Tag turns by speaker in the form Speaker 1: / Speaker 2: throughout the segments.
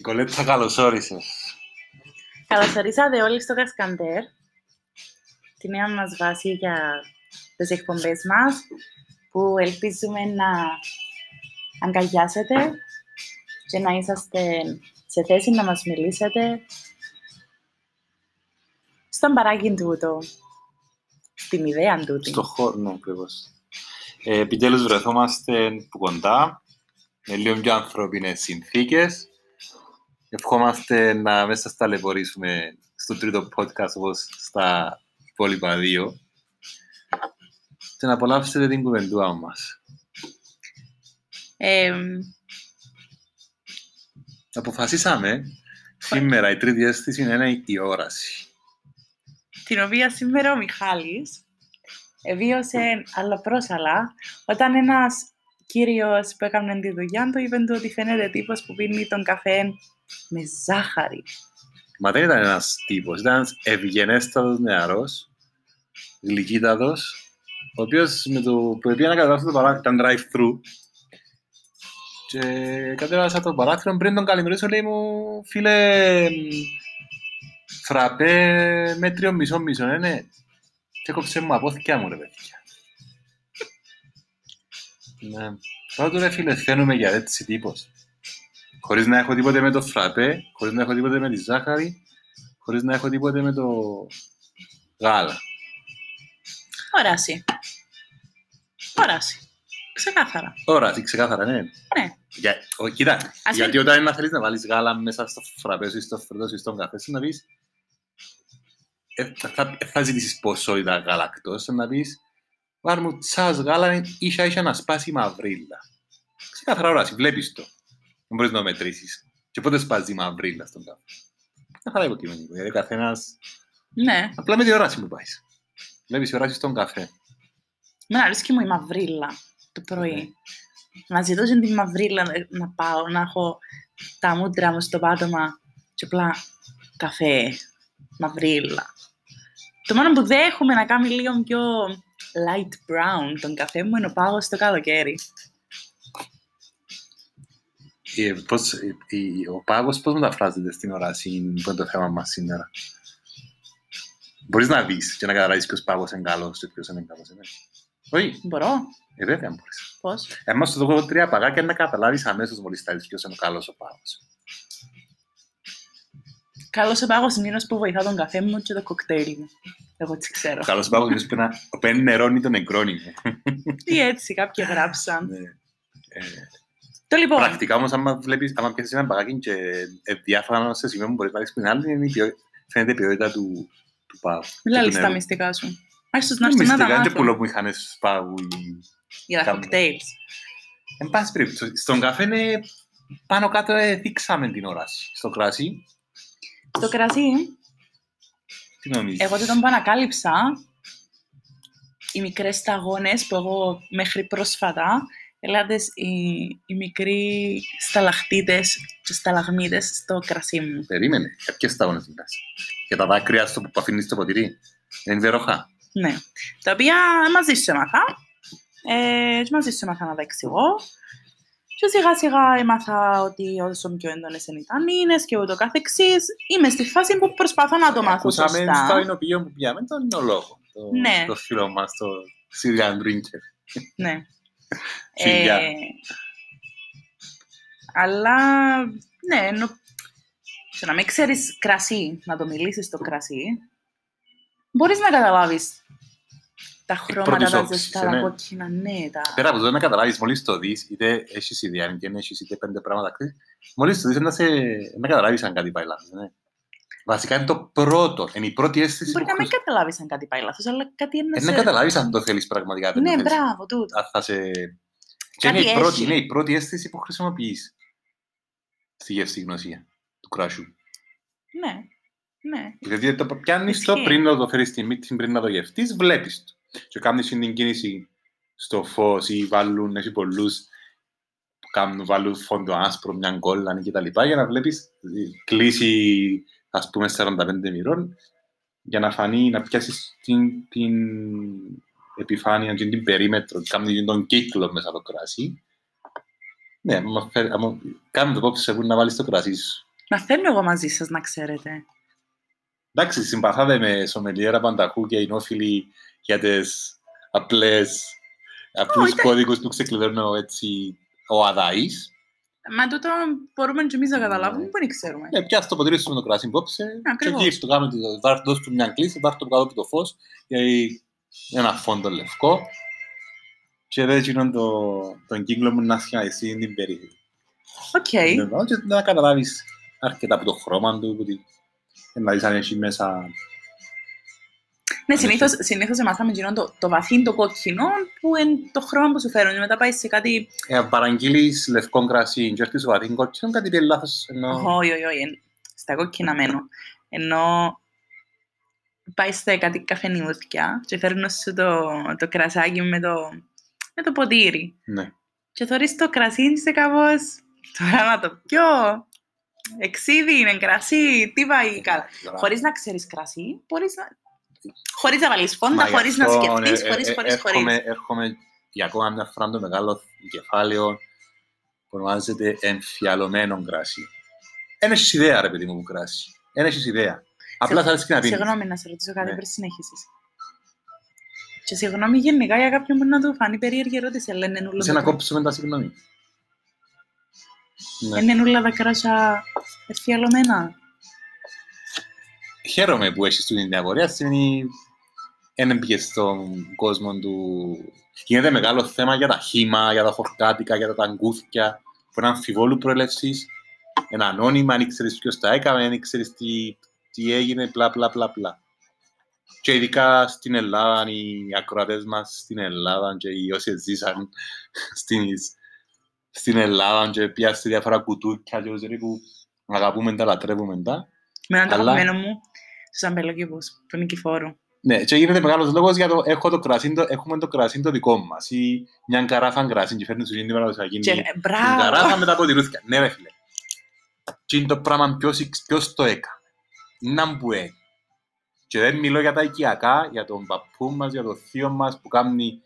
Speaker 1: Νικολέττα, καλώς όρισες.
Speaker 2: Καλώς ορίσατε όλοι στο Κασκαντέρ, τη νέα μας βάση για τις εκπομπές μας, που ελπίζουμε να αγκαλιάσετε και να είσαστε σε θέση να μας μιλήσετε στον παράγει τούτο, στην ιδέα τούτη.
Speaker 1: Στο χώρο, ναι, ακριβώς. Ε, επιτέλους βρεθόμαστε που κοντά, με λίγο πιο ανθρώπινες συνθήκες. Ευχόμαστε να μέσα στα ταλαιπωρήσουμε στο τρίτο podcast όπως στα υπόλοιπα δύο και να απολαύσετε την κουβεντούα μας.
Speaker 2: Ε,
Speaker 1: Αποφασίσαμε σήμερα η τρίτη αίσθηση είναι η όραση.
Speaker 2: την οποία σήμερα ο Μιχάλης εβίωσε αλλαπρόσαλα όταν ένας κύριος που έκανε τη δουλειά του είπε του ότι φαίνεται τύπος που πίνει τον καφέ με ζάχαρη.
Speaker 1: Μα δεν ήταν ένας τύπος, ήταν ένας ευγενέστατος νεαρός, γλυκύτατος, ο οποίος με το που πήγε να κατεβάσει το παράθυρο, ήταν drive-thru, και κατέβασα το παράθυρο πριν τον καλημερίσω, λέει μου, φίλε, μ, φραπέ μέτριο μισό μισό, ναι, ναι. Και έκοψε μου απόθηκια μου, ρε παιδιά. Ναι. Τώρα ρε φίλε, φαίνομαι για έτσι τύπος. Χωρίς να έχω τίποτε με το φραπέ, χωρίς να έχω τίποτε με τη ζάχαρη, χωρίς να έχω τίποτε με το γάλα.
Speaker 2: Όραση. Όραση. Ξεκάθαρα.
Speaker 1: Τώρα, τι ξεκάθαρα, ναι.
Speaker 2: Ναι.
Speaker 1: Για, ο, κοίτα,
Speaker 2: Ας
Speaker 1: γιατί
Speaker 2: μην-
Speaker 1: όταν είναι να θέλεις να βάλεις γάλα μέσα στο φραπέ σου ή στο φρούτο σου ή στον καφέ σου, να πεις ε, θα, ε, θα ζητήσεις ποσότητα γαλακτός, να πεις βάλ μου τσάς γάλα ίσα ίσα να σπάσει η μαυρίλα. Ξεκάθαρα όραση, βλέπεις το. Δεν μπορείς να το μετρήσεις. Και πότε σπάζει η μαυρίλα στον καφέ. Καθαρά υποκειμενικό, γιατί ο καθένας
Speaker 2: Ναι.
Speaker 1: απλά με τη όραση μου πάει. Βλέπεις η όραση στον καφέ.
Speaker 2: Με αρέσκει μου η μαυρίλα το πρωί.
Speaker 1: Ναι.
Speaker 2: Να ζητώ την μαυρίλα να- να πάω, να έχω τα μούτρα μου στο πάτωμα και απλά καφέ, μαυρίλα. Το μόνο που δέχομαι να κάνει λίγο πιο light brown τον καφέ μου είναι ο πάγος στο καλοκαίρι.
Speaker 1: Ε, πώς, ε, η- ο πάγος πώς μεταφράζεται στην όραση που είναι το θέμα μας σήμερα; Μπορείς να δεις και να καταλάβεις ποιος πάγος είναι καλός και ποιος είναι καλός. Είναι. Όχι,
Speaker 2: Μπορώ,
Speaker 1: ε, βέβαια μπορείς.
Speaker 2: πώς;
Speaker 1: Εμάς σου δω τρία παγάκια να καταλάβεις αμέσως μόλις τα δεις ποιος είναι ο καλός ο πάγος.
Speaker 2: Καλός ο πάγος είναι ένας που βοηθά τον καφέ μου και το κοκτέιλ μου. Εγώ τι ξέρω.
Speaker 1: Ο καλός πάγος είναι που να- που είναι νερώνει τον εγκρόνι μου.
Speaker 2: Ή έτσι, κάποιοι γράψαν.
Speaker 1: Ναι. Ε,
Speaker 2: Το λοιπόν,
Speaker 1: Πρακτικά όμως, άμα βλέπεις, άμα πιάσεις ένα παγάκι και ε, διάφορα σε σημείο που μπορείς να ρίξεις την άλλη, είναι η ποιο- φαίνεται η ποιότητα του, του πάγου.
Speaker 2: μην
Speaker 1: και
Speaker 2: λαλείς
Speaker 1: του
Speaker 2: τα
Speaker 1: νερού.
Speaker 2: μυστικά σου. Άρχισες να
Speaker 1: Δεν
Speaker 2: έρθουν να τα
Speaker 1: μυστικά, είναι και
Speaker 2: μάθω
Speaker 1: πουλό που είχαν στους πάγου οι
Speaker 2: για τα
Speaker 1: κάνουν.
Speaker 2: κοκτέιλς.
Speaker 1: Εν πάση περιπτώσει, στον καφέ είναι πάνω κάτω ε, δείξαμε την όραση. Στο κράσι,
Speaker 2: Στο κρασί,
Speaker 1: τι νομίζεις;
Speaker 2: εγώ δεν τον ανακάλυψα. Οι μικρές σταγόνες που εγώ μέχρι πρόσφατα έλατες οι, οι μικροί σταλαχτίτες και σταλαγμίτες στο κρασί μου.
Speaker 1: Περίμενε, για ποιες σταγόνες μιλάς; Για τα δάκρυα στο που αφήνεις στο ποτηρί. Είναι βεροχά.
Speaker 2: Ναι. Τα οποία μαζί σου έμαθα. Ε, και μαζί σου έμαθα να τα εξηγώ. Και σιγά σιγά έμαθα ότι όσο πιο έντονες είναι οι τανίνες και ούτω καθεξής. Είμαι στη φάση που προσπαθώ να το μάθω
Speaker 1: Ακούσαμε
Speaker 2: σωστά.
Speaker 1: στο εινοποιείο που πήγαμε τον νεολόγο. Το,
Speaker 2: Ναι.
Speaker 1: το φίλο μας, το Syrian Drinker.
Speaker 2: Ναι.
Speaker 1: Φιλιά.
Speaker 2: Ε, αλλά, ναι, ενώ, σε να μην ξέρεις κρασί, να το μιλήσεις το κρασί, μπορείς να καταλάβεις τα χρώματα,
Speaker 1: πρώτης
Speaker 2: τα
Speaker 1: όψης,
Speaker 2: ζεστά,
Speaker 1: ε,
Speaker 2: τα
Speaker 1: ναι.
Speaker 2: κόκκινα, ναι, τα...
Speaker 1: Πέρα από το να καταλάβεις, μόλις το δεις, είτε έχεις ιδέα, είτε δεν έχεις είτε πέντε πράγματα, ξέρεις, μόλις το δεις να, σε, να καταλάβεις αν κάτι πάει λάθος. Ναι. Βασικά είναι το πρώτο, είναι η πρώτη αίσθηση
Speaker 2: Μπορεί
Speaker 1: που
Speaker 2: να μην
Speaker 1: χρησι-
Speaker 2: καταλάβεις αν κάτι πάει λάθος, αλλά κάτι είναι
Speaker 1: Ε,
Speaker 2: σε...
Speaker 1: να καταλάβεις αν το θέλεις πραγματικά. δεν
Speaker 2: Ναι,
Speaker 1: το θέλεις.
Speaker 2: μπράβο, τούτο.
Speaker 1: Αν θα σε... Και είναι
Speaker 2: Κάτι
Speaker 1: η, πρώτη,
Speaker 2: έχει.
Speaker 1: είναι η πρώτη αίσθηση που χρησιμοποιείς στη γεύση γνωσία του κράσου.
Speaker 2: Ναι, ναι.
Speaker 1: Δηλαδή το πιάνεις το
Speaker 2: Ισχύει.
Speaker 1: πριν να το φέρεις στη μύτη, πριν να το γευτείς, βλέπεις το. Και κάνεις την κίνηση στο φως ή βάλουν έτσι πολλούς που κάνουν, βάλουν φόντο άσπρο, μια κόλλανη και τα λοιπά, για να βλέπεις ε, κλείσει ας πούμε 45 μοιρών για να φανεί, να πιάσεις την, την επιφάνεια και την περίμετρο, κάνεις τον κύκλο μέσα από το κρασί. Ναι, άμα φέρει- άμα- κάνε το κόψεις σε που να βάλεις το κρασί σου.
Speaker 2: Να θέλω εγώ μαζί σας, να ξέρετε.
Speaker 1: Εντάξει, συμπαθάτε με σομελιέρα πανταχού και εινόφιλοι για τις απλές, απλούς
Speaker 2: ήταν-
Speaker 1: κώδικους που ξεκλειδώνω έτσι ο αδαής.
Speaker 2: Μα τούτο μπορούμε και εμείς να
Speaker 1: Ναι.
Speaker 2: καταλάβουμε, που δεν ξέρουμε.
Speaker 1: Ναι, πιάσ' το ποτήρι σου με το κρασί απόψε και
Speaker 2: Ακριβώς.
Speaker 1: εκεί το κάνουμε, το- βάρ- δώσ' του μια κλίση, βάρ' το κάτω από το φως γιατί ένα φόντο λευκό και δεν γίνον το, τον κύκλο μου να σχιάσει την περίοδο.
Speaker 2: Οκ.
Speaker 1: Και να καταλάβεις αρκετά από το χρώμα του, που τη- να δεις αν έχει μέσα
Speaker 2: Ναι, συνήθως, συνήθως εμάθαμε γίνον το, το βαθύ, το κόκκινο, που είναι το χρώμα που σου φέρουν. Και μετά πάει σε κάτι...
Speaker 1: Ε, παραγγείλεις λευκό κρασί και έρθεις βαρύ κόκκινο, κάτι πει λάθος. Ενώ...
Speaker 2: Όχι, όχι, όχι. εν- Στα κόκκινα μένω. Ενώ πάει σε κάτι καφενιούθια και φέρνω σου το, το κρασάκι με το, με το ποτήρι.
Speaker 1: Ναι.
Speaker 2: Και θωρείς το κρασί και είσαι κάπως... Τώρα να το πιω. Εξίδι είναι κρασί, τι πάει καλά. Χωρίς να ξέρεις κρασί, μπορείς να... Χωρίς να βάλεις φόντα,
Speaker 1: Μα γι'
Speaker 2: χωρίς να
Speaker 1: αυτό,
Speaker 2: σκεφτείς,
Speaker 1: ε, ε,
Speaker 2: χωρίς,
Speaker 1: ε,
Speaker 2: χωρίς,
Speaker 1: έρχομαι-
Speaker 2: χωρίς.
Speaker 1: Έρχομαι για ακόμα μια φορά το μεγάλο κεφάλαιο που ονομάζεται εμφιαλωμένο κράσι. Δεν έχεις ιδέα, ρε παιδί μου, που κράσι. Δεν έχεις ιδέα. Απλά θα αρέσει να πίνεις.
Speaker 2: Συγγνώμη να σε ρωτήσω κάτι
Speaker 1: Ναι.
Speaker 2: πριν συνέχισεις. Και συγγνώμη γενικά για κάποιον που να του φανεί περίεργη ερώτηση, αλλά είναι νουλα
Speaker 1: Σε να
Speaker 2: τα-
Speaker 1: κόψουμε τα συγγνώμη. Ναι.
Speaker 2: είναι νουλα τα κράσια εφιαλωμένα.
Speaker 1: Χαίρομαι που έχεις την απορία, σημαίνει δεν μπήκες στον κόσμο του... Γίνεται μεγάλο θέμα για τα χήμα, για τα φορκάτικα, για τα ταγκούθια, που είναι αμφιβόλου προέλευσης, είναι ανώνυμα, αν ήξερες ποιος τα έκαμε, αν ήξερες τι, τι έγινε, πλα πλα πλα πλα. Και ειδικά στην Ελλάδα, οι ακροατές μας στην Ελλάδα και οι όσοι ζήσαν στην, στην Ελλάδα και πιάστε διάφορα κουτούκια και όσοι που αγαπούμε τα, λατρεύουμε τα.
Speaker 2: Με έναν το
Speaker 1: Αλλά-
Speaker 2: αγαπημένο μου, στους αμπελοκήπους, του Νικηφόρου.
Speaker 1: Ναι, και γίνεται μεγάλος λόγος για το έχω το κρασί, το, έχουμε το κρασί το δικό μας ή μια καράφα κρασί και φέρνει σου γίνει παραδοσιακή.
Speaker 2: Και,
Speaker 1: Την
Speaker 2: ε, μπράβο!
Speaker 1: καράφα με τα ποτηρούθια. Ναι ρε φίλε. Τι είναι το πράγμα ποιος, εξ- ποιος το έκανε. Να μπουέ. Και δεν μιλώ για τα οικιακά, για τον παππού μας, για το θείο μας που κάνει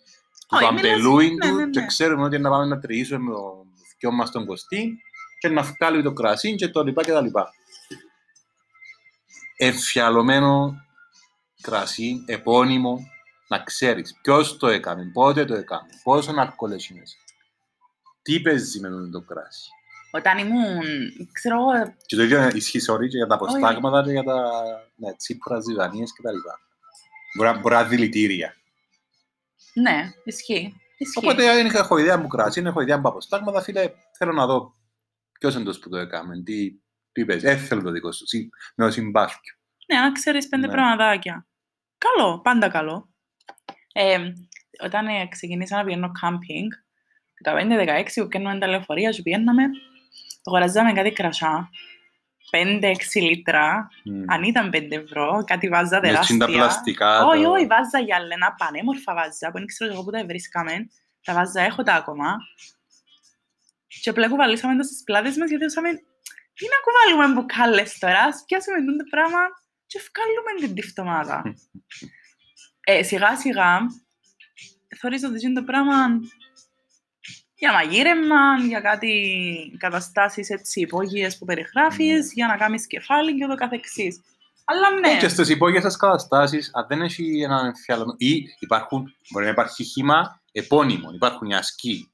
Speaker 1: το
Speaker 2: Όχι, μιλάς-
Speaker 1: αμπελούιν
Speaker 2: ναι,
Speaker 1: του
Speaker 2: ναι,
Speaker 1: και
Speaker 2: ναι.
Speaker 1: ξέρουμε ότι να πάμε να τριήσουμε με το θείο μας τον Κωστή και να βγάλει το κρασί και το λοιπά και τα λοιπά. Εφιαλωμένο κρασί, επώνυμο, να ξέρεις ποιος το έκανε, πότε το έκανε, πόσο αλκοόλ έχει μέσα. Τι παίζει με το κράσι.
Speaker 2: Όταν ήμουν, ξέρω εγώ,
Speaker 1: Και το ίδιο ισχύει sorry, και για τα
Speaker 2: Όχι.
Speaker 1: αποστάγματα και για τα ναι, τσίπρας, ζυγανίες κτλ. Μπορεί, να- μπορεί να δηλητήρια.
Speaker 2: ναι, ισχύει. ισχύει.
Speaker 1: Οπότε αν έχω ιδέα μου κρασί, έχω ιδέα μου αποστάγματα, φίλε, θέλω να δω ποιος είναι το που το έκαμε, τι, τι παίζεις; Ε, θέλω το δικό σου, συ- με το συμπάθειο.
Speaker 2: Ναι, να ξέρεις πέντε
Speaker 1: Ναι.
Speaker 2: πραγματάκια. Καλό, πάντα καλό. Ε, όταν ε, ξεκινήσα να πηγαίνω κάμπινγκ, το 15-16 που πιένουμε τα λεωφορεία και πηγαίναμε, αγοράζαμε κάτι κρασά, 5-6 λίτρα,
Speaker 1: Μμμ.
Speaker 2: αν ήταν 5 ευρώ, κάτι βάζα
Speaker 1: Με τσιν τα
Speaker 2: τεράστια.
Speaker 1: πλαστικά.
Speaker 2: Όχι,
Speaker 1: το-
Speaker 2: όχι, βάζα γυαλένα, πανέμορφα βάζα, που δεν ξέρω εγώ που τα βρίσκαμε. Τα βάζα, έχω τα ακόμα. Και απλά κουβαλήσαμε τα στις πλάτες μας, γιατί ούσαμε, τι να κουβαλούμε μπουκάλες τώρα, ας πιάσουμε αυτό το πράγμα και βγάλουμε την τυφτομάδα. ε, σιγά σιγά, θεωρείς ότι είναι το πράγμα για μαγείρεμα, για κάτι καταστάσεις έτσι υπόγειες που περιγράφεις, για να κάνεις κεφάλι και ούτω καθεξής. Αλλά ναι.
Speaker 1: Και στις υπόγειες καταστάσεις, αν δεν έχει έναν εμφιαλωμένο... Ή υπάρχουν, μπορεί να υπάρχει χήμα επώνυμο. Υπάρχουν οι ασκοί.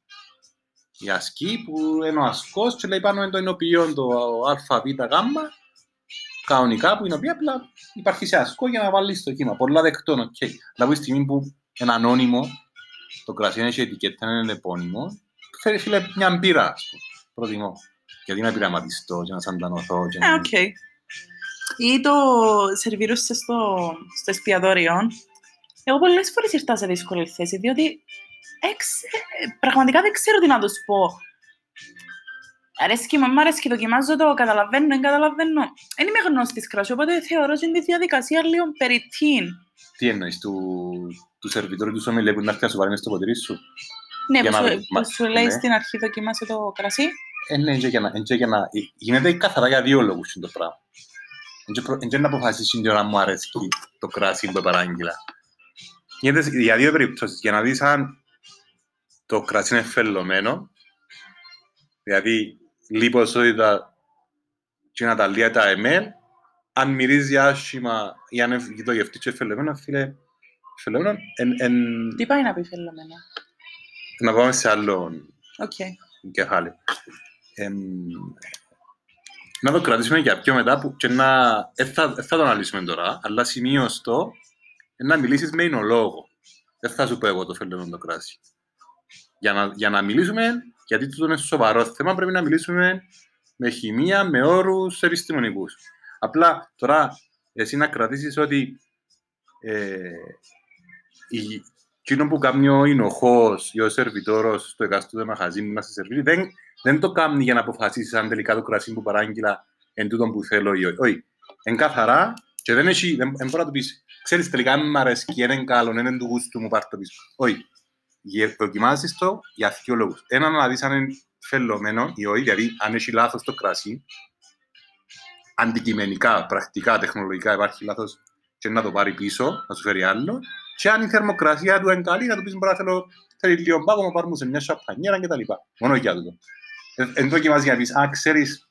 Speaker 1: Οι ασκοί που είναι ο ασκός και λέει πάνω είναι το ενοποιείο το α, β, γ, κανονικά που είναι οποία απλά υπάρχει σε ασκό για να βάλεις το χύμα. Πολλά δεκτών, οκ. Αλλά από τη στιγμή που είναι ανώνυμο, το κρασί έχει ετικέτα, είναι επώνυμο, φέρει φίλε μια μπύρα, ας πούμε. Προτιμώ. Γιατί να πειραματιστώ και να σαντανωθώ. Και
Speaker 2: Ε,
Speaker 1: να...
Speaker 2: οκ. Ή το σερβίρουσε στο, στο εστιατόριο. Εγώ πολλές φορές ήρθα σε δύσκολη θέση, διότι εξ, ε, πραγματικά δεν ξέρω τι να τους πω. Αρέσκει μου, μ' αρέσκει, δοκιμάζω το, καταλαβαίνω, δεν καταλαβαίνω. Δεν είμαι γνώστης κρασιού, οπότε θεωρώ ότι είναι τη διαδικασία λίγο περιττήν.
Speaker 1: Τι εννοείς, του, του σερβιτόρου του σομιλέ που να έρθει να σου βάλει μες στο ποτήρι σου;
Speaker 2: Ναι,
Speaker 1: Για
Speaker 2: που
Speaker 1: να
Speaker 2: σου,
Speaker 1: δω, μα-
Speaker 2: που σου λέει
Speaker 1: ναι.
Speaker 2: στην αρχή δοκιμάσαι το κρασί.
Speaker 1: Ε, ναι, και για να, και για να, ε, γίνεται καθαρά για δύο λόγους είναι το πράγμα. Δεν να αποφασίσει την ώρα μου αρέσει το κράσι που παράγγειλα. Γίνεται για δύο περιπτώσεις. Για να δεις αν το κράσι είναι φελωμένο, δηλαδή λιποσότητα και να τα λύει τα εμέλ, αν μυρίζει άσχημα ή αν έχει το γευτή και φελεμένο, φίλε, φελεμένο, εν, εν,
Speaker 2: Τι πάει να πει φελωμένα.
Speaker 1: να πάμε σε άλλο
Speaker 2: Οκ.
Speaker 1: κεφάλι. Εμ, να το κρατήσουμε για πιο μετά που και να, ε, θα, ε, θα το αναλύσουμε τώρα, αλλά σημείωστο ε, να μιλήσεις με εινολόγο. Δεν θα σου πω εγώ το φελεμένο το κράσι. Για να, για να μιλήσουμε, γιατί τούτο είναι σοβαρό θέμα, πρέπει να μιλήσουμε με χημεία, με όρους επιστημονικούς. Απλά τώρα εσύ να κρατήσεις ότι ε, η, εκείνο που κάνει ο εινοχός ή ο σερβιτόρος στο εκάστοτε μαχαζί μου να σε σερβίρει, δεν, δεν το κάνει για να αποφασίσει αν τελικά το κρασί που παράγγειλα εν τούτον που θέλω ή όχι. Όχι. Εν καθαρά και δεν, έχει, δεν, δεν μπορεί να του πεις ξέρεις τελικά αν μ' αρέσει και είναι καλό, είναι του γούστου μου, πάρ' το πίσω. Όχι. Γε- Δοκιμάζεις το για δύο λόγους. Ένα να δεις αν είναι φελωμένο ή όχι, δηλαδή αν έχει λάθος το κρασί, αντικειμενικά, πρακτικά, τεχνολογικά υπάρχει λάθος και να το πάρει πίσω, να σου φέρει άλλο. Και αν η θερμοκρασία του είναι καλή, να του πεις μπορεί να θέλω θέλει λίγο πάγο, να πάρουμε σε μια σαπανιέρα κτλ. Μόνο για τούτο. Εν δοκιμάζει για να πεις, α, ξέρεις,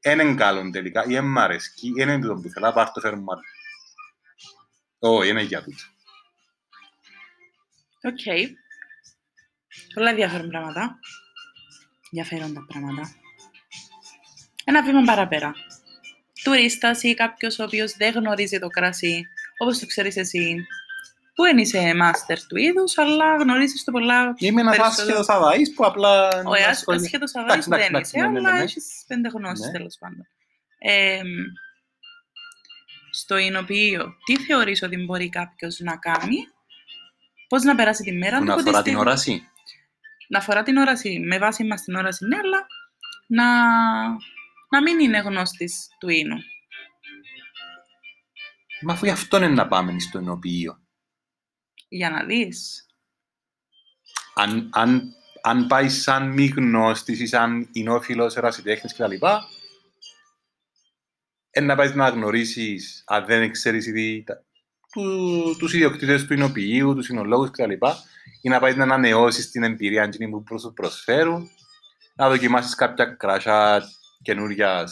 Speaker 1: είναι καλό τελικά, ή εν μ' αρέσκει, ή είναι τούτο που θέλω, πάρ' το φέρουμε άλλο. Όχι, είναι για τούτο.
Speaker 2: Οκ. Πολλά ενδιαφέρον πράγματα. Ενδιαφέροντα πράγματα. Ένα βήμα παραπέρα. Τουρίστας ή κάποιος ο οποίος δεν γνωρίζει το κρασί, όπως το ξέρεις εσύ, που δεν είσαι μάστερ του είδους, αλλά γνωρίζεις το πολλά.
Speaker 1: Είμαι ένας
Speaker 2: περισσότερο-
Speaker 1: άσχετος αδαής που απλά...
Speaker 2: Όχι,
Speaker 1: ασχολεί-
Speaker 2: ασχέτω αδάι
Speaker 1: Εντάξει, εντάξει,
Speaker 2: δεν
Speaker 1: εντάξει,
Speaker 2: είσαι,
Speaker 1: ναι, ναι,
Speaker 2: αλλά
Speaker 1: ναι.
Speaker 2: έχεις πέντε γνώσεις
Speaker 1: Ναι.
Speaker 2: τέλος πάντων. Ε, στο εινοποιείο, τι θεωρείς ότι μπορεί κάποιος να κάνει, πώς να περάσει τη μέρα
Speaker 1: Που
Speaker 2: του,
Speaker 1: να
Speaker 2: από τη
Speaker 1: αφορά την
Speaker 2: στιγμή-
Speaker 1: όραση;
Speaker 2: Να αφορά την όραση, με βάση μας την όραση, ναι, αλλά να, να μην είναι γνώστης του ίνου.
Speaker 1: Μα αφού γι' αυτό είναι να πάμε στο ενοποιείο.
Speaker 2: Για να δεις.
Speaker 1: αν, αν, αν πάει σαν μη γνώστης ή σαν εινόφιλος, ερασιτέχνης κτλ. Ε, να πάει να γνωρίσεις, αν δεν ξέρεις ήδη τα, του, τους ιδιοκτήτες του εινοποιείου, τους εινολόγους κτλ. Ή να πάει να ανανεώσεις την εμπειρία εκείνη που προς- σου προσφέρουν, να δοκιμάσεις κάποια κράσια καινούργια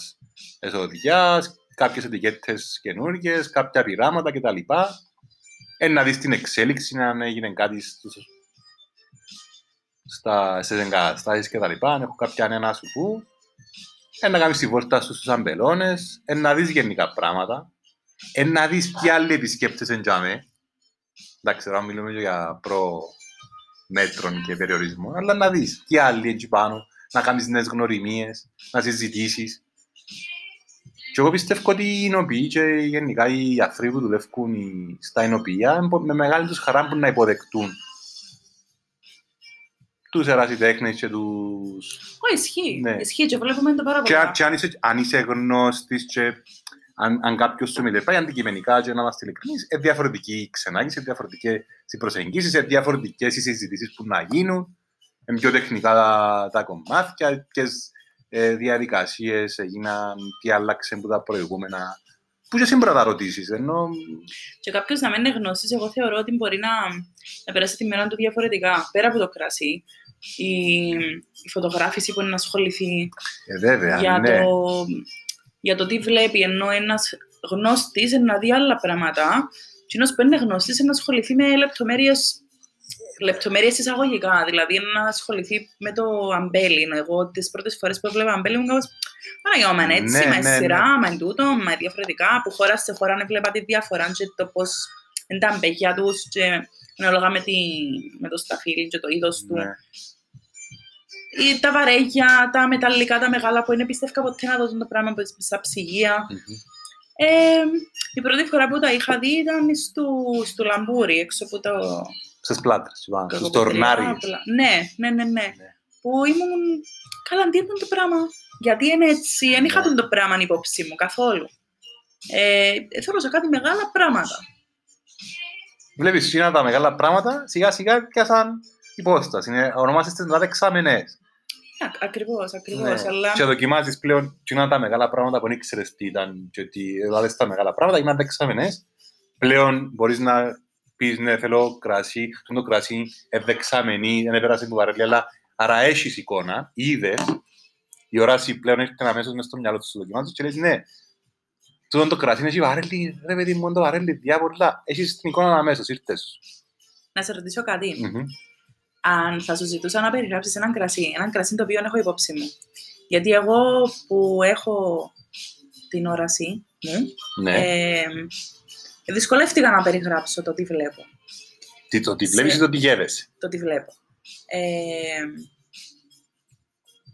Speaker 1: εσωδιάς, κάποιες ετικέτες καινούργιες, κάποια πειράματα κτλ. Ε, να δεις την εξέλιξη, αν έγινε κάτι στους στα, στις εγκαταστάσεις και τα λοιπά, αν έχω κάποια νέα να σου πω, ε, να κάνεις τη βόρτα σου στους αμπελώνες, ε, να δεις γενικά πράγματα, ε, να δεις ποιοι άλλοι επισκέπτες εντιαμε. Εντάξει, τώρα μιλούμε για προ μέτρων και περιορισμών, αλλά να δεις ποιοι άλλοι έτσι πάνω, να κάνεις νέες γνωριμίες, να συζητήσεις. Και εγώ πιστεύω ότι οι εινοποιοί και γενικά οι αθροί που δουλεύουν οι- στα εινοποιεία με μεγάλη τους χαρά που να υποδεκτούν τους ερασιτέχνες και τους...
Speaker 2: Όχι, ισχύει.
Speaker 1: Ναι.
Speaker 2: Ισχύει και βλέπουμε το πάρα
Speaker 1: Και,
Speaker 2: πολλά.
Speaker 1: αν- και αν, είσαι, αν είσαι γνώστης και αν, αν κάποιος σου μιλάει, πάει αντικειμενικά και να είμαστε ειλικρινείς, είναι διαφορετική η ξενάγηση, είναι διαφορετικές οι προσεγγίσεις, είναι διαφορετικές οι συζητήσεις που να γίνουν, είναι πιο τεχνικά τα, τα κομμάτια, ποιες ε, διαδικασίες έγιναν, τι άλλαξε από τα προηγούμενα. Που και εσύ μπορεί να τα ρωτήσεις, ενώ
Speaker 2: Και κάποιος να μην είναι γνώστης, εγώ θεωρώ ότι μπορεί να, να περάσει τη μέρα του διαφορετικά. Πέρα από το κρασί, η, η φωτογράφηση που είναι να ασχοληθεί
Speaker 1: ε, βέβαια,
Speaker 2: για,
Speaker 1: ναι.
Speaker 2: το, για το τι βλέπει, ενώ ένας γνώστης είναι να δει άλλα πράγματα, και ένας που είναι γνώστης είναι να ασχοληθεί με λεπτομέρειες, λεπτομέρειες εισαγωγικά, δηλαδή να ασχοληθεί με το αμπέλινο. Εγώ τις πρώτες φορές που έβλεπα αμπέλινο, μου Παναγιώ, μα είναι έτσι,
Speaker 1: Ναι,
Speaker 2: μα είναι
Speaker 1: ναι,
Speaker 2: σειρά, μα είναι τούτο, μα είναι διαφορετικά. Από χώρα σε χώρα να βλέπα τη διαφορά και το πώς είναι τα αμπέλια τους και ανάλογα με, τη, με το σταφύλι και το είδος του.
Speaker 1: Ναι.
Speaker 2: Ή τα βαρέλια, τα μεταλλικά, τα μεγάλα που είναι πιστεύω ποτέ να δώσουν το πράγμα που στα ψυγεία.
Speaker 1: Μμμ.
Speaker 2: Ε, η πρώτη φορά που τα είχα δει ήταν στο, στο Λαμπούρι, έξω από το...
Speaker 1: Στις Πλάτρες, πάνω, στους
Speaker 2: Κακοπετριά,
Speaker 1: τορνάριες.
Speaker 2: απλά. Ναι, ναι, ναι, ναι.
Speaker 1: Ναι.
Speaker 2: Που ήμουν, καλά, τι είναι το πράγμα. Γιατί είναι έτσι, δεν είχα
Speaker 1: Ναι.
Speaker 2: το πράγμα υπόψη μου καθόλου. Ε, θεωρούσα κάτι μεγάλα πράγματα.
Speaker 1: Βλέπεις σήμερα τα μεγάλα πράγματα, σιγά σιγά πιάσαν υπόσταση. Είναι, ονομάζεστε να δεξάμενες.
Speaker 2: Α, ακριβώς, ακριβώς. Αλλά
Speaker 1: Ναι. Και δοκιμάζεις πλέον εκείνα τα μεγάλα πράγματα που δεν ήξερες τι ήταν και ότι δηλαδή τα μεγάλα πράγματα γίναν δεξάμενες. Πλέον μπορείς να πεις ναι θέλω κρασί, αυτό το κρασί είναι δεξάμενη, δεν έπερασε που βαρέλια, αλλά άρα έχεις εικόνα, είδες η όραση πλέον έρχεται αμέσως μες στο μυαλό του στο δοκιμάζεις και λες ναι, τούτο το κρασί έχει βαρέλι, ρε παιδί μου, το βαρέλι, διάβολα. Έχεις την εικόνα αμέσως, ήρθες.
Speaker 2: Να σε ρωτήσω κάτι.
Speaker 1: Μμμ.
Speaker 2: Αν θα σου ζητούσα να περιγράψεις έναν κρασί, έναν κρασί το οποίο έχω υπόψη μου. Γιατί εγώ που έχω την όραση μου,
Speaker 1: Ναι.
Speaker 2: ε, δυσκολεύτηκα να περιγράψω το τι βλέπω.
Speaker 1: Τι το τι βλέπεις ή
Speaker 2: σε-
Speaker 1: το τι γεύεσαι;
Speaker 2: Το τι βλέπω. Ε,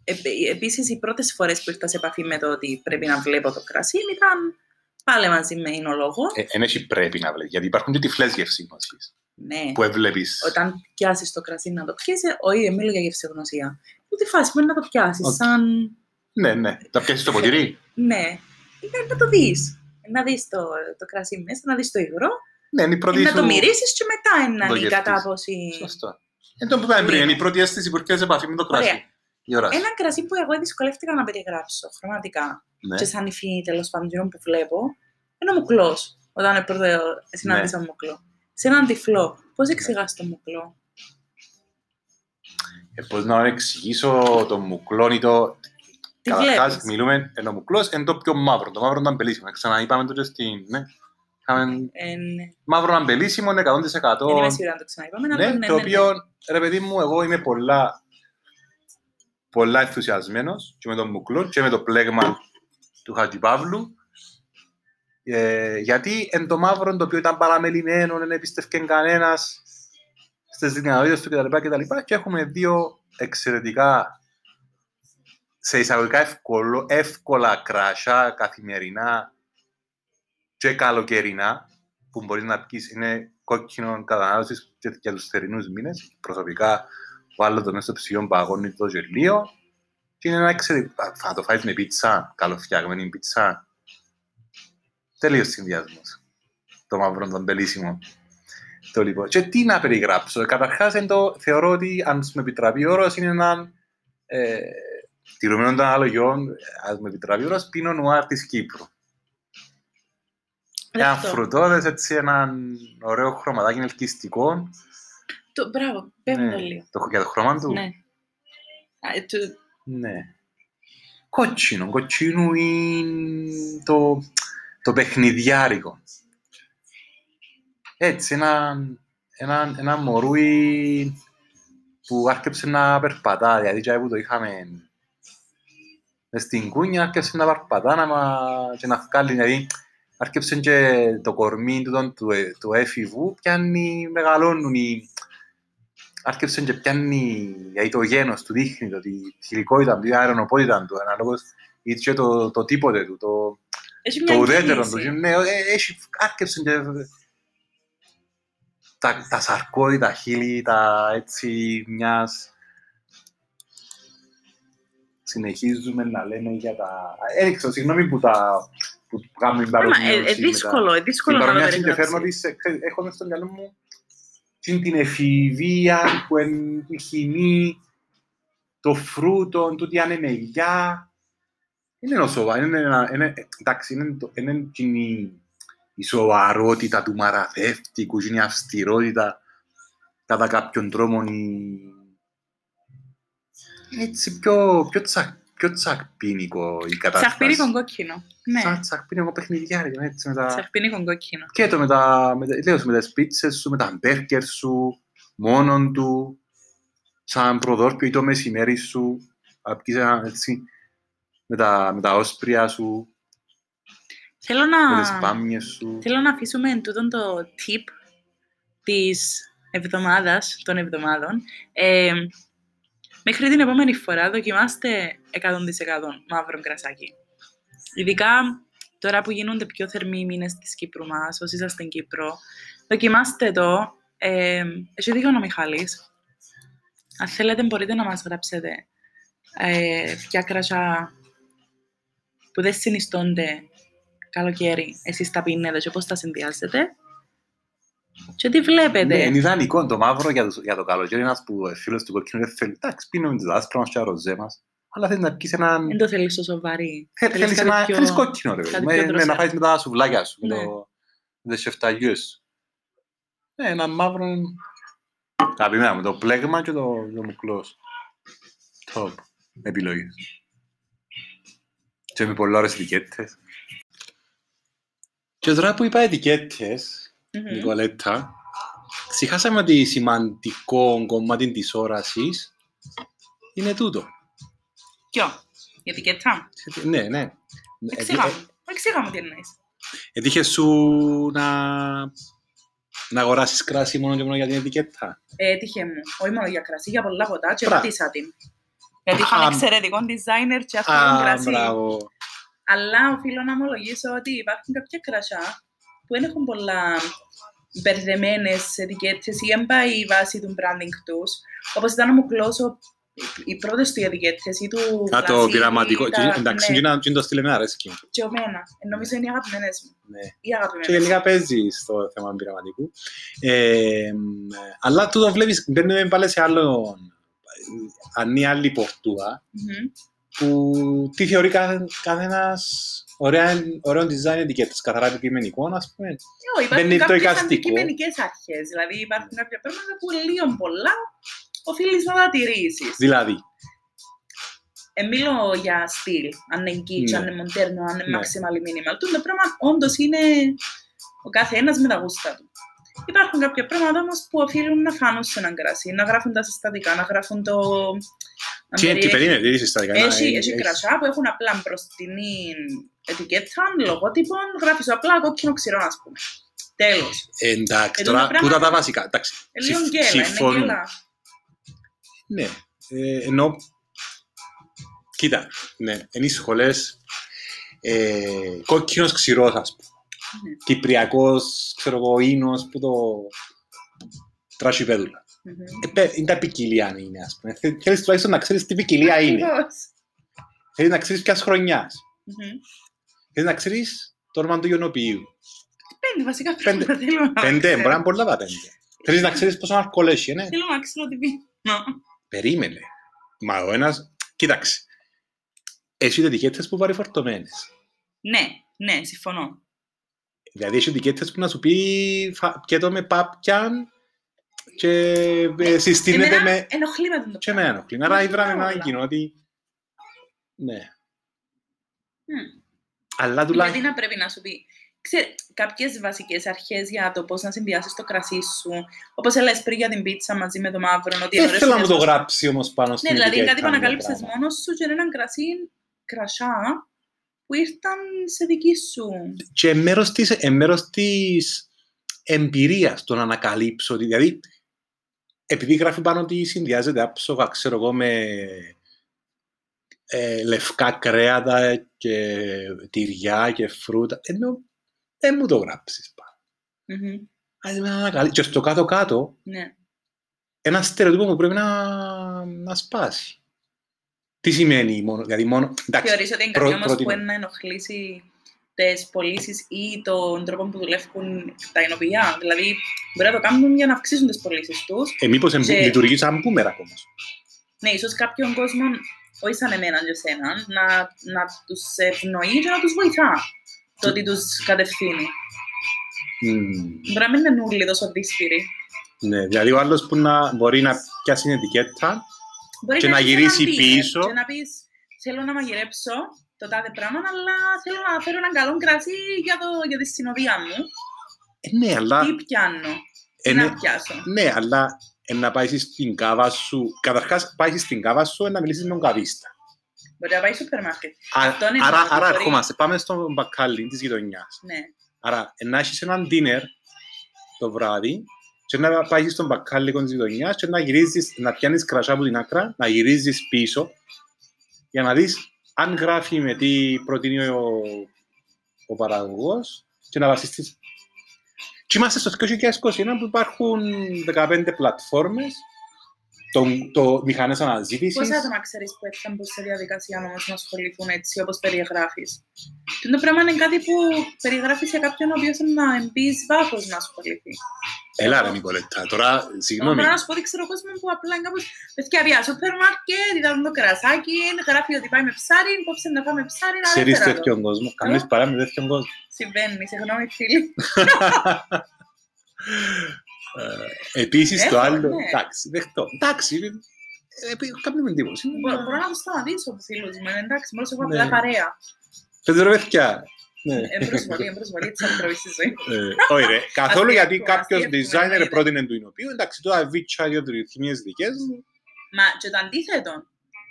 Speaker 2: επ- επίσης, οι πρώτες φορές που ήρθα σε επαφή με το ότι πρέπει να βλέπω το κρασί ήταν πάλι μαζί με οινολόγο.
Speaker 1: Ε, Εν έχει πρέπει να βλέπεις, γιατί υπάρχουν και τυφλές γευσίγνωσες
Speaker 2: ναι.
Speaker 1: που εν βλέπεις.
Speaker 2: Όταν πιάσεις το κρασί να το πιέσεις, όχι, δεν μιλώ για γευσηγνωσία. Ούτε φάση μπορεί να το πιάσεις,
Speaker 1: Οκ.
Speaker 2: σαν
Speaker 1: Ναι, ναι. Τα πιάσεις στο ποτήρι;
Speaker 2: Ναι, είναι να το δεις. Να δεις το, το κρασί μέσα, να δεις το υγρό,
Speaker 1: Ναι, είναι η πρώτη
Speaker 2: να
Speaker 1: σου...
Speaker 2: το μυρίσεις και μετά είναι
Speaker 1: το
Speaker 2: να είναι η
Speaker 1: γεύτης.
Speaker 2: κατάποση.
Speaker 1: Σωστό. Εν τω που είπαμε πριν, είναι η πρώτη αίσθηση που έρχεται σε επαφή με το κρασί.
Speaker 2: Ωραία.
Speaker 1: Η ώρας.
Speaker 2: Ένα κρασί που εγώ δυσκολεύτηκα να περιγράψω χρωματικά
Speaker 1: Ναι.
Speaker 2: και σαν υφή τέλος πάντων εκείνο που βλέπω, είναι ο μουκλός. Όταν πρώτο συνάντησα
Speaker 1: Ναι.
Speaker 2: μουκλό. Σε έναν τυφλό, πώς εξηγάς το μουκλό;
Speaker 1: Ε, πώς να εξηγήσω το μουκλόν ή το...
Speaker 2: Τι
Speaker 1: Καταρχάς,
Speaker 2: βλέπεις;
Speaker 1: μιλούμε, ενώ μουκλός είναι το πιο μαύρο. Το μαύρο είναι αμπελίσιμο. Ξαναείπαμε το και στην... Ναι. Είχαμε
Speaker 2: Ε, ναι.
Speaker 1: μαύρο αμπελίσιμο, 100%.
Speaker 2: Δεν είμαι σίγουρη αν το ξαναείπαμε, αλλά
Speaker 1: Ναι,
Speaker 2: ναι,
Speaker 1: το
Speaker 2: ναι,
Speaker 1: οποίο,
Speaker 2: ναι.
Speaker 1: ρε παιδί μου, εγώ είμαι πολλά, πολλά ενθουσιασμένος και με τον Μουκλό και με το πλέγμα του Χατζηπαύλου. Ε, γιατί εν το μαύρο το οποίο ήταν παραμελημένος, δεν επίστευκε κανένας στις δυνατότητες του κτλ. Και, και έχουμε δύο εξαιρετικά σε εισαγωγικά εύκολο, εύκολα κρασιά καθημερινά και καλοκαιρινά που μπορείς να πιεις είναι κόκκινο κατανάλωση και για τους θερινούς μήνες. Προσωπικά βάλω το μέσα στο ψυγείο παγώνει το γελίο και είναι ένα εξαιρετικό. Θα το φάει με πίτσα, καλοφτιαγμένη πίτσα. Τελείως συνδυασμός. Το μαύρο, το μπελίσιμο. Το λοιπόν. Και τι να περιγράψω. Καταρχάς, θεωρώ ότι αν με επιτραπεί ο όρος είναι ένα ε, τηρουμένο των αναλογιών, αν με επιτραπεί ο όρος, πίνο νουάρ της Κύπρου. Ένα
Speaker 2: Δεκτό.
Speaker 1: φρουτόδες, έτσι έναν ωραίο χρωματάκι ελκυστικό.
Speaker 2: Το, μπράβο, πέμπω
Speaker 1: Ναι.
Speaker 2: το λίγο.
Speaker 1: Το, για το χρώμα του;
Speaker 2: Ναι. Α, ε, το-
Speaker 1: Ναι. Κότσινο. Κότσινο είναι το, το παιχνιδιάρικο. Έτσι, ένα, ένα, ένα μωρούι που άρχισε να περπατά, δηλαδή και που το είχαμε μες στην κούνια, άρχισε να περπατά να, μα- και να βγάλει, δηλαδή άρχισε και το κορμί του, του, του έφηβου, πιάνει, μεγαλώνουν οι, άρχισε και πιάνει δηλαδή το γένος του, δείχνει το, τη θηλυκότητα, την αερονοπότητα του, αναλόγως ή και το, το τίποτε του, το,
Speaker 2: Έχει
Speaker 1: το
Speaker 2: μια
Speaker 1: ουδέτερο
Speaker 2: κίνηση.
Speaker 1: του. Ναι, ε, έχει, άρχισε και τα, τα σαρκώδη, τα χείλη, τα έτσι μιας... Συνεχίζουμε να λέμε για τα... Έριξα, συγγνώμη που τα... που κάνουμε την
Speaker 2: Άμα, ε,
Speaker 1: παρομοίωση.
Speaker 2: ε,
Speaker 1: με τα-
Speaker 2: δύσκολο, ε, δύσκολο
Speaker 1: την
Speaker 2: να το
Speaker 1: παρομοίωση και φέρνω
Speaker 2: περιγράψεις.
Speaker 1: ότι σε- έχω μες στο μυαλό μου την την εφηβεία που είναι η χυμή, το φρούτο, τούτη ανεμελιά. Είναι ο σοβα, είναι, ένα- είναι, εντάξει, είναι, το, είναι εκείνη η- η σοβαρότητα του μαραθεύτικου, είναι η αυστηρότητα κατά κάποιον τρόπο η... έτσι πιο, πιο, τσα, πιο τσακπίνικο η κατάσταση.
Speaker 2: Τσαχπίνικο κόκκινο. Ναι,
Speaker 1: Σαν τσακπίνικο παιχνιδιάρι, έτσι με τα...
Speaker 2: τσαχπίνικο κόκκινο.
Speaker 1: Και το με τα, με, τα- λέω σου, με τις πίτσες σου, με τα μπέρκερ σου, μόνον του, σαν προδόρπιο ή το μεσημέρι σου, να πιεις ένα, έτσι, με τα, με τα όσπρια σου,
Speaker 2: Θέλω
Speaker 1: με τις
Speaker 2: να,
Speaker 1: μπάμιες σου.
Speaker 2: θέλω να αφήσουμε εν τούτον το tip της εβδομάδας, των εβδομάδων. Ε, μέχρι την επόμενη φορά δοκιμάστε 100% μαύρο κρασάκι. Ειδικά τώρα που γίνονται πιο θερμοί οι μήνες της Κύπρου μας, όσοι είσαστε στην Κύπρο, δοκιμάστε το. Ε, έχει δίκιο ο Μιχάλης. Αν θέλετε μπορείτε να μας γράψετε ε, ποια κρασιά που δεν συνιστώνται καλοκαίρι, εσείς τα πίνετε και πώς τα συνδυάζετε. Και τι βλέπετε;
Speaker 1: Ναι, είναι ιδανικό το μαύρο για το, για το καλοκαίρι, ένας που ε, φίλος του κοκκίνου δεν θέλει, εντάξει, πίνουμε τις άσπρα μας και τα ροζέ μας, αλλά θέλεις να πιεις έναν...
Speaker 2: Δεν το θέλεις τόσο βαρύ.
Speaker 1: Θέλ-
Speaker 2: θέλεις
Speaker 1: Θέλεις
Speaker 2: κάτι
Speaker 1: ένα,
Speaker 2: πιο-
Speaker 1: θέλεις κόκκινο ρε,
Speaker 2: κάτι
Speaker 1: με,
Speaker 2: πιο
Speaker 1: ναι,
Speaker 2: δροσερό.
Speaker 1: να φάεις με τα σουβλάκια σου, με,
Speaker 2: Ναι.
Speaker 1: το, με τις σεφταγιές σου. Ναι, ένα μαύρο, αγαπημένα μου, το πλέγμα και το, το μουκλός. Top επιλογές. Και με πολλά ώρες ετικέτες. Και τώρα που είπα ετικέτες,
Speaker 2: Μμμ.
Speaker 1: Νικολέτα, ξεχάσαμε ότι σημαντικό κομμάτι της όρασης είναι τούτο.
Speaker 2: Ποιο, η ετικέτα;
Speaker 1: Ναι, ναι.
Speaker 2: Δεν ξέχαμε. Δεν ξέχαμε τι εννοείς.
Speaker 1: Έτυχε σου να, να αγοράσεις κράσι μόνο και μόνο για την ετικέτα;
Speaker 2: Έτυχε μου, όχι μόνο για κρασί, για πολλά ποτά και
Speaker 1: Μπρα.
Speaker 2: ρωτήσα την. Γιατί
Speaker 1: Α,
Speaker 2: είχαν εξαιρετικό designer και αυτό
Speaker 1: Α,
Speaker 2: κρασί.
Speaker 1: μπράβο.
Speaker 2: Αλλά οφείλω να ομολογήσω ότι υπάρχουν κάποια κρασιά που δεν έχουν πολλά μπερδεμένες ετικέτες ή δεν πάει η βάση του branding τους. Όπως ήταν ο Μουκλώσο, οι πρώτες του ετικέτες ή του.
Speaker 1: Α, το
Speaker 2: γρασί,
Speaker 1: πειραματικό.
Speaker 2: τα-
Speaker 1: Εντάξει,
Speaker 2: ναι,
Speaker 1: και να- και να το στείλε με αρέσκει.
Speaker 2: και εμένα. Ε, Νομίζω είναι οι αγαπημένες μου.
Speaker 1: Ναι.
Speaker 2: Οι
Speaker 1: Και
Speaker 2: αγαπημένε.
Speaker 1: γενικά παίζει στο θέμα πειραματικού. Ε, μ, αλλά τούτο βλέπεις, μπαίνουμε πάλι σε άλλο, αν είναι άλλη πορτούα, που τι θεωρεί κάθε, καθένας ωραία, ωραίο design ετικέτας, καθαρά επικειμενικό, ας πούμε.
Speaker 2: Όχι,
Speaker 1: Δεν είναι
Speaker 2: υπάρχουν
Speaker 1: το
Speaker 2: κάποιες
Speaker 1: εικαστικό.
Speaker 2: αντικειμενικές αρχές. Δηλαδή υπάρχουν κάποια πράγματα που λίγο πολλά οφείλεις να τα τηρήσει.
Speaker 1: Δηλαδή,
Speaker 2: Ε, μιλώ για στυλ, αν είναι kitsch,
Speaker 1: Ναι.
Speaker 2: αν είναι μοντέρνο, αν είναι
Speaker 1: Ναι.
Speaker 2: maximal ή minimal. Το πράγμα όντως είναι ο κάθε ένα με τα γούστα του. Υπάρχουν κάποια πράγματα όμως που οφείλουν να φάνουν σε έναν κρασί, να γράφουν τα συστατικά, να γράφουν το. να
Speaker 1: τι, τι
Speaker 2: περιέχει-
Speaker 1: περίμενε, τι είσαι στα δικά
Speaker 2: Έχει, έχει κρασιά που έχουν απλά μπροστινή ετικέτα, λογότυπων, γράφεις απλά κόκκινο ξηρό, α πούμε. Τέλος.
Speaker 1: Εντάξει,
Speaker 2: Ε,
Speaker 1: τώρα,
Speaker 2: τούτα πράγματα-
Speaker 1: τούτα τα βασικά. Εντάξει,
Speaker 2: Ε, λίγο
Speaker 1: συμφ-
Speaker 2: γκέλα, είναι
Speaker 1: συμφωνούμε.
Speaker 2: γκέλα.
Speaker 1: Ναι, ε, ενώ, κοίτα, ναι, είναι οι σχολές ε, κόκκινος ξηρός, ας πούμε.
Speaker 2: Ναι.
Speaker 1: Κυπριακός, ξέρω εγώ, ίνος που το τρασιπέδουλα.
Speaker 2: Μμμ.
Speaker 1: Ε, παι- είναι τα ποικιλία αν είναι, ας πούμε. Θε- Θέλεις τουλάχιστον να ξέρεις τι ποικιλία είναι.
Speaker 2: Ακριβώς.
Speaker 1: Θέλεις να ξέρεις ποιας χρονιάς.
Speaker 2: Μμμ.
Speaker 1: Θέλεις να ξέρεις το όνομα του ιονοποιείου.
Speaker 2: Πέντε βασικά
Speaker 1: Πέντε.
Speaker 2: πράγματα θέλουμε να
Speaker 1: Πέντε,
Speaker 2: ξέρουμε.
Speaker 1: μπορεί να είναι πολλά τα πέντε. Θέλεις να ξέρεις πόσο αλκοόλ έχει, ναι.
Speaker 2: Θέλω να ξέρω τι πίνω.
Speaker 1: Περίμενε. Μα ο ένας, κοίταξε. Έχει ετικέτες που βαρυφορτωμένες.
Speaker 2: Ναι, ναι, συμφωνώ.
Speaker 1: Δηλαδή έχει ετικέτες που να σου πει φα- και το με πάπιαν και ε, συστήνεται
Speaker 2: Εμένα
Speaker 1: με...
Speaker 2: ενοχλεί με τον το
Speaker 1: Και με
Speaker 2: πράγμα.
Speaker 1: ένοχλη. Άρα
Speaker 2: Μα
Speaker 1: ήβραμε
Speaker 2: όλα.
Speaker 1: ένα εκείνο ότι... Ναι.
Speaker 2: Μμ.
Speaker 1: Αλλά
Speaker 2: Γιατί
Speaker 1: τουλάχιστον...
Speaker 2: να πρέπει να σου πει. Ξέρε, κάποιες βασικές αρχές για το πώς να συνδυάσεις το κρασί σου. Όπως έλεγες πριν για την πίτσα μαζί με το μαύρο. Ότι
Speaker 1: Δεν
Speaker 2: ωραίος
Speaker 1: θέλω να μου το
Speaker 2: συνδυασμός.
Speaker 1: γράψει όμως πάνω
Speaker 2: Ναι,
Speaker 1: στην
Speaker 2: δηλαδή
Speaker 1: ετικέτα,
Speaker 2: κάτι που
Speaker 1: είναι το
Speaker 2: ανακάλυψες
Speaker 1: πράγμα.
Speaker 2: μόνος σου και είναι έναν κρασί κρασιά που ήρθαν σε δική σου.
Speaker 1: Και μέρος της, ε, μέρος της εμπειρίας το να ανακαλύψω. ότι- Δηλαδή, επειδή γράφει πάνω ότι συνδυάζεται άψογα, ξέρω εγώ, με ε, λευκά κρέατα και τυριά και φρούτα, ενώ δεν μου το γράψεις πάνω.
Speaker 2: Μμμ.
Speaker 1: Ας με ανακαλύψω. Και στο κάτω-κάτω,
Speaker 2: Ναι.
Speaker 1: ένα στερεότυπο που πρέπει να, να σπάσει. Τι σημαίνει μόνο, δηλαδή μόνο, εντάξει,
Speaker 2: Θεωρείς ότι είναι
Speaker 1: προ-
Speaker 2: κάτι όμως που
Speaker 1: προτείνω.
Speaker 2: είναι να ενοχλήσει τις πωλήσεις ή τον τρόπο που δουλεύουν τα εινοποιεία. Δηλαδή, μπορεί να το κάνουν για να αυξήσουν τις πωλήσεις τους.
Speaker 1: ε, μήπως εμπου-
Speaker 2: Και-
Speaker 1: λειτουργεί σαν μπούμερακ όμως.
Speaker 2: Ναι, ίσως κάποιον κόσμο, όχι σαν εμένα και εσένα, να, να τους ευνοεί και να τους βοηθά το ότι τους κατευθύνει.
Speaker 1: Μμμ.
Speaker 2: Μπορεί να μην είναι όλοι τόσο δύσπυροι.
Speaker 1: Ναι, δηλαδή ο άλλος που να μπορεί να πιάσει την ετικέτα
Speaker 2: Μπορεί
Speaker 1: Και να
Speaker 2: έχεις
Speaker 1: γυρίσει
Speaker 2: έναν dealer
Speaker 1: πίσω.
Speaker 2: Και να πεις, θέλω να μαγειρέψω το τάδε πράγμα, αλλά θέλω να φέρω έναν καλό κρασί για, το, για τη συνοδεία μου.
Speaker 1: ε, ναι, αλλά,
Speaker 2: Τι πιάνω,
Speaker 1: ε,
Speaker 2: τι
Speaker 1: ναι,
Speaker 2: να πιάσω.
Speaker 1: ναι, αλλά ε, να πάει στην κάβα σου. Καταρχάς, πάει στην κάβα σου ε, να μιλήσεις με τον καβίστα.
Speaker 2: Μπορεί να πάει στο σούπερ μάρκετ.
Speaker 1: Α,
Speaker 2: Αυτό είναι
Speaker 1: άρα,
Speaker 2: το
Speaker 1: άρα
Speaker 2: μπορεί-
Speaker 1: ερχόμαστε, πάμε στον μπακάλι της γειτονιάς.
Speaker 2: Ναι.
Speaker 1: Άρα, ε, να έχεις έναν dinner το βράδυ και να πάεις στον μπακάλι της γειτονιάς και να γυρίζεις, να πιάνεις κρασιά από την άκρα, να γυρίζεις πίσω για να δεις αν γράφει με τι προτείνει ο, ο παραγωγός και να βασιστείς. Και είμαστε στο 2021 που υπάρχουν 15 πλατφόρμες, το, το μηχανές αναζήτησης.
Speaker 2: Πόσα άτομα ξέρεις που έρθαν προς τη διαδικασία όμως να ασχοληθούν έτσι όπως περιγράφεις; Και το πράγμα είναι κάτι που περιγράφεις για κάποιον ο οποίος είναι να μπει εις βάθος να ασχοληθεί.
Speaker 1: Έλα ρε Νικολέτα, τώρα,
Speaker 2: Εγώ
Speaker 1: συγγνώμη.
Speaker 2: μπορώ να σου πω ότι ξέρω κόσμος που απλά είναι κάπως παιδιά πια σούπερ μάρκετ, είδαμε το κρασάκι, γράφει ότι πάει με ψάρι, υπόψε να πάμε ψάρι, να
Speaker 1: Ξέρεις
Speaker 2: δεν
Speaker 1: τέτοιον κόσμο, κάνεις παρά με τέτοιον κόσμο.
Speaker 2: Συμβαίνει, συγγνώμη φίλοι.
Speaker 1: Ε, Επίσης το
Speaker 2: Έχω,
Speaker 1: άλλο,
Speaker 2: ναι.
Speaker 1: εντάξει, δεχτώ. Εντάξει, Ε, επί- Κάνουμε εντύπωση.
Speaker 2: Μπο- Μπορώ να το σταματήσω από φίλους μου. Εντάξει, μόλις έχω
Speaker 1: Ναι.
Speaker 2: απλά παρέα.
Speaker 1: Πέντε ρε παιδιά. Ναι.
Speaker 2: Εμπροσβολή, εμπροσβολή της ανθρώπινης στη ζωή.
Speaker 1: Ε, Όχι ρε, καθόλου γιατί
Speaker 2: Αστείευκο,
Speaker 1: κάποιος
Speaker 2: αστείευκο,
Speaker 1: designer
Speaker 2: εννοείται.
Speaker 1: πρότεινε του εινοποιού, εντάξει τώρα βίτσια δύο ρυθμίες δικές μου.
Speaker 2: Μα και το αντίθετο,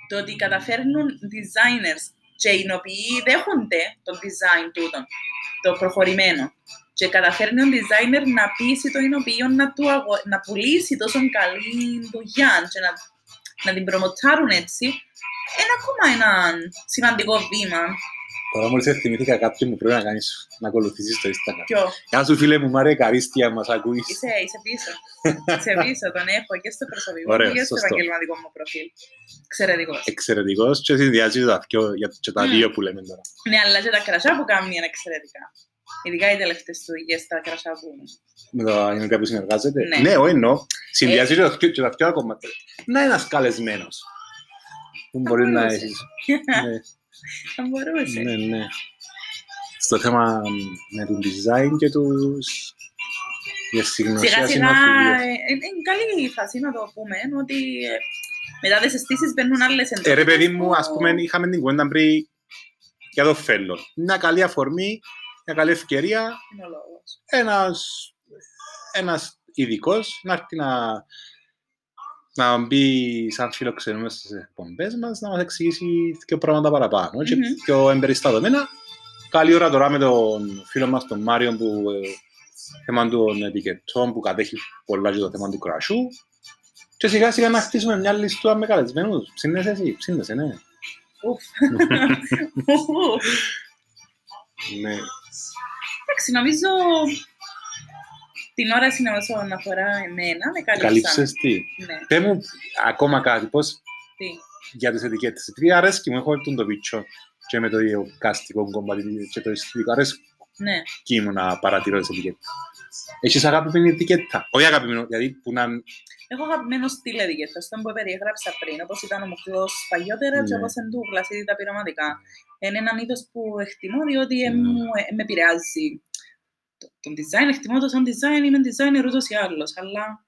Speaker 2: το ότι καταφέρνουν designers και οι οποίοι δέχονται το design τούτο, το προχωρημένο. Και καταφέρνει ο designer να πείσει το εινοποιείο να, του αγο... να πουλήσει τόσο καλή δουλειά και να, να την προμοτάρουν έτσι, είναι ακόμα ένα σημαντικό βήμα.
Speaker 1: Τώρα μόλις θυμήθηκα κάποιον που πρέπει να κάνεις, να ακολουθήσεις το Instagram.
Speaker 2: Ποιο,
Speaker 1: Γεια σου φίλε μου, Μαρία Καρίστια, μας ακούεις.
Speaker 2: είσαι, είσαι πίσω. είσαι πίσω, τον έχω και στο προσωπικό
Speaker 1: Ωραίο,
Speaker 2: μου και στο
Speaker 1: σωστό.
Speaker 2: επαγγελματικό μου προφίλ. Εξαιρετικός.
Speaker 1: Εξαιρετικός και συνδυάζει τα δυο- για- και τα
Speaker 2: Μμ.
Speaker 1: δύο που λέμε τώρα.
Speaker 2: Ναι, αλλά και τα κρασιά που κάνουν είναι εξαιρετικά. Ειδικά οι τελευταίες δουλειές τα κρασιά που...
Speaker 1: Με το είναι που συνεργάζεται;
Speaker 2: Ναι.
Speaker 1: Ναι, εγώ εννοώ. Συνδυάζει και τα δυο- και τα δυο κομμάτια. Να είναι ένας καλεσμένος. Που μπορεί να
Speaker 2: μπορούσε.
Speaker 1: έχεις. Ναι.
Speaker 2: Θα μπορούσε.
Speaker 1: Ναι, ναι. Στο θέμα με το design και τους... Για συγνωσία
Speaker 2: Σιγά σιγά
Speaker 1: συνοφιλίας.
Speaker 2: ε, ε, είναι καλή η φάση να το πούμε, ότι ε, μετά τις αισθήσεις μπαίνουν άλλες
Speaker 1: Ε,
Speaker 2: εντολές.
Speaker 1: ρε παιδί μου,
Speaker 2: που-
Speaker 1: ας πούμε, είχαμε την κουβέντα πριν για το φέλλο. Μια καλή αφορμή, μια καλή ευκαιρία,
Speaker 2: Είναι ο λόγος.
Speaker 1: ένας, ένας ειδικός να έρθει να, να μπει σαν φιλοξενούμενος στις εκπομπές μας, να μας εξηγήσει δύο πράγματα παραπάνω και
Speaker 2: Μμμ.
Speaker 1: πιο εμπεριστατωμένα. Καλή ώρα τώρα με τον φίλο μας τον Μάριο που ε, θέμα των ετικετών που κατέχει πολλά και το θέμα του κρασού. Και σιγά σιγά να χτίσουμε μια λιστούα με καλεσμένους. Ψήνεσαι εσύ, ψήνεσαι, ναι.
Speaker 2: Ουφ. Ουφ.
Speaker 1: ναι.
Speaker 2: Εντάξει, νομίζω την ώρα είναι όσον αφορά εμένα, με καλύψαν.
Speaker 1: Καλύψες τι;
Speaker 2: Ναι,
Speaker 1: Πες μου ακόμα κάτι, πώς;
Speaker 2: Τι;
Speaker 1: για τις ετικέτες. Τι αρέσκει μου, έχω τον το βίτσο και με το διοκαστικό κομμάτι και το αισθητικό.
Speaker 2: Ναι.
Speaker 1: Αρέσκει μου να παρατηρώ τις ετικέτες. Έχεις αγαπημένη ετικέτα; Όχι αγαπημένο, δηλαδή που να...
Speaker 2: Έχω αγαπημένο στυλ ετικέτας, αυτό που περιέγραψα πριν, όπως ήταν ο μοχλός παλιότερα και
Speaker 1: Ναι.
Speaker 2: όπως είναι τούβλας ή τα πειραματικά. Είναι έναν είδος που εκτιμώ διότι ε,
Speaker 1: Ναι.
Speaker 2: μου, ε, με επηρεάζει. Το, το design, εκτιμώ το σαν design, είμαι designer ούτως ή άλλως, αλλά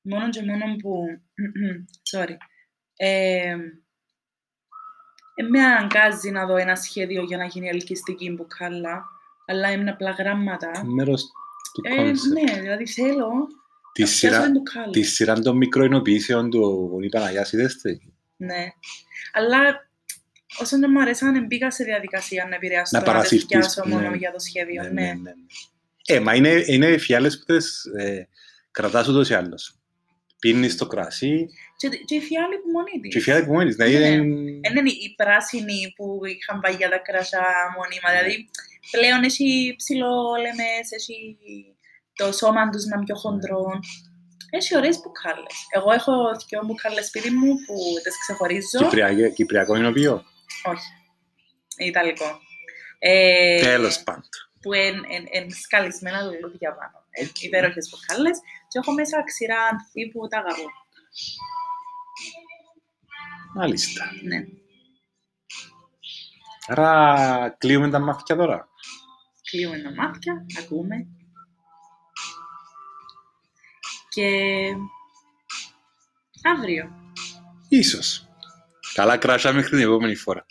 Speaker 2: μόνο και μόνο που... sorry. Ε, ε, με αναγκάζει να δω ένα σχέδιο για να γίνει ελκυστική μπουκάλα, αλλά είναι απλά γράμματα.
Speaker 1: Μέρος του
Speaker 2: Ε,
Speaker 1: concept.
Speaker 2: ναι, δηλαδή θέλω
Speaker 1: Τη
Speaker 2: να
Speaker 1: σειρά,
Speaker 2: πιάσω μπουκάλα.
Speaker 1: τη σειρά των μικροοινοποιήσεων του Βουνί Παναγιάς είδες τη.
Speaker 2: Ναι. Αλλά όσο δεν μου αρέσαν, μπήκα σε διαδικασία να επηρεάσω
Speaker 1: Να
Speaker 2: να, να
Speaker 1: παρασυρθείς,
Speaker 2: πιάσω
Speaker 1: ναι.
Speaker 2: μόνο για το σχέδιο. Ναι,
Speaker 1: ναι, ναι. Ε, μα είναι, είναι φιάλες που τις ε, κρατάς ούτως ή άλλως. Πίνεις το κρασί
Speaker 2: Και, και η φιάλη που μόνη της.
Speaker 1: και η φιάλη που μόνης. Δηλαδή,
Speaker 2: Ναι.
Speaker 1: είναι-
Speaker 2: Δεν είναι η πράσινη που είχαν πάει για τα κρασιά μόνιμα. Δηλαδή, πλέον έχει ψηλό λεμές, έχει το σώμα τους να είναι πιο χοντρό. Έχει ωραίες μπουκάλες. Εγώ έχω δυο μπουκάλες σπίτι μου που τις ξεχωρίζω.
Speaker 1: Κυπριακό- Κυπριακό εινοποιείο.
Speaker 2: Όχι. Ιταλικό. Ε,
Speaker 1: Τέλος πάντων.
Speaker 2: που είναι σκαλισμένα λουλούδια πάνω. Ε, υπέροχες μπουκάλες και έχω μέσα ξηρά ανθή που τα αγαπώ.
Speaker 1: Μάλιστα.
Speaker 2: Ναι.
Speaker 1: Άρα κλείουμε τα μάτια τώρα.
Speaker 2: Κλείουμε τα μάτια, ακούμε. Και αύριο.
Speaker 1: Ίσως. Καλά κράσια μέχρι την επόμενη φορά.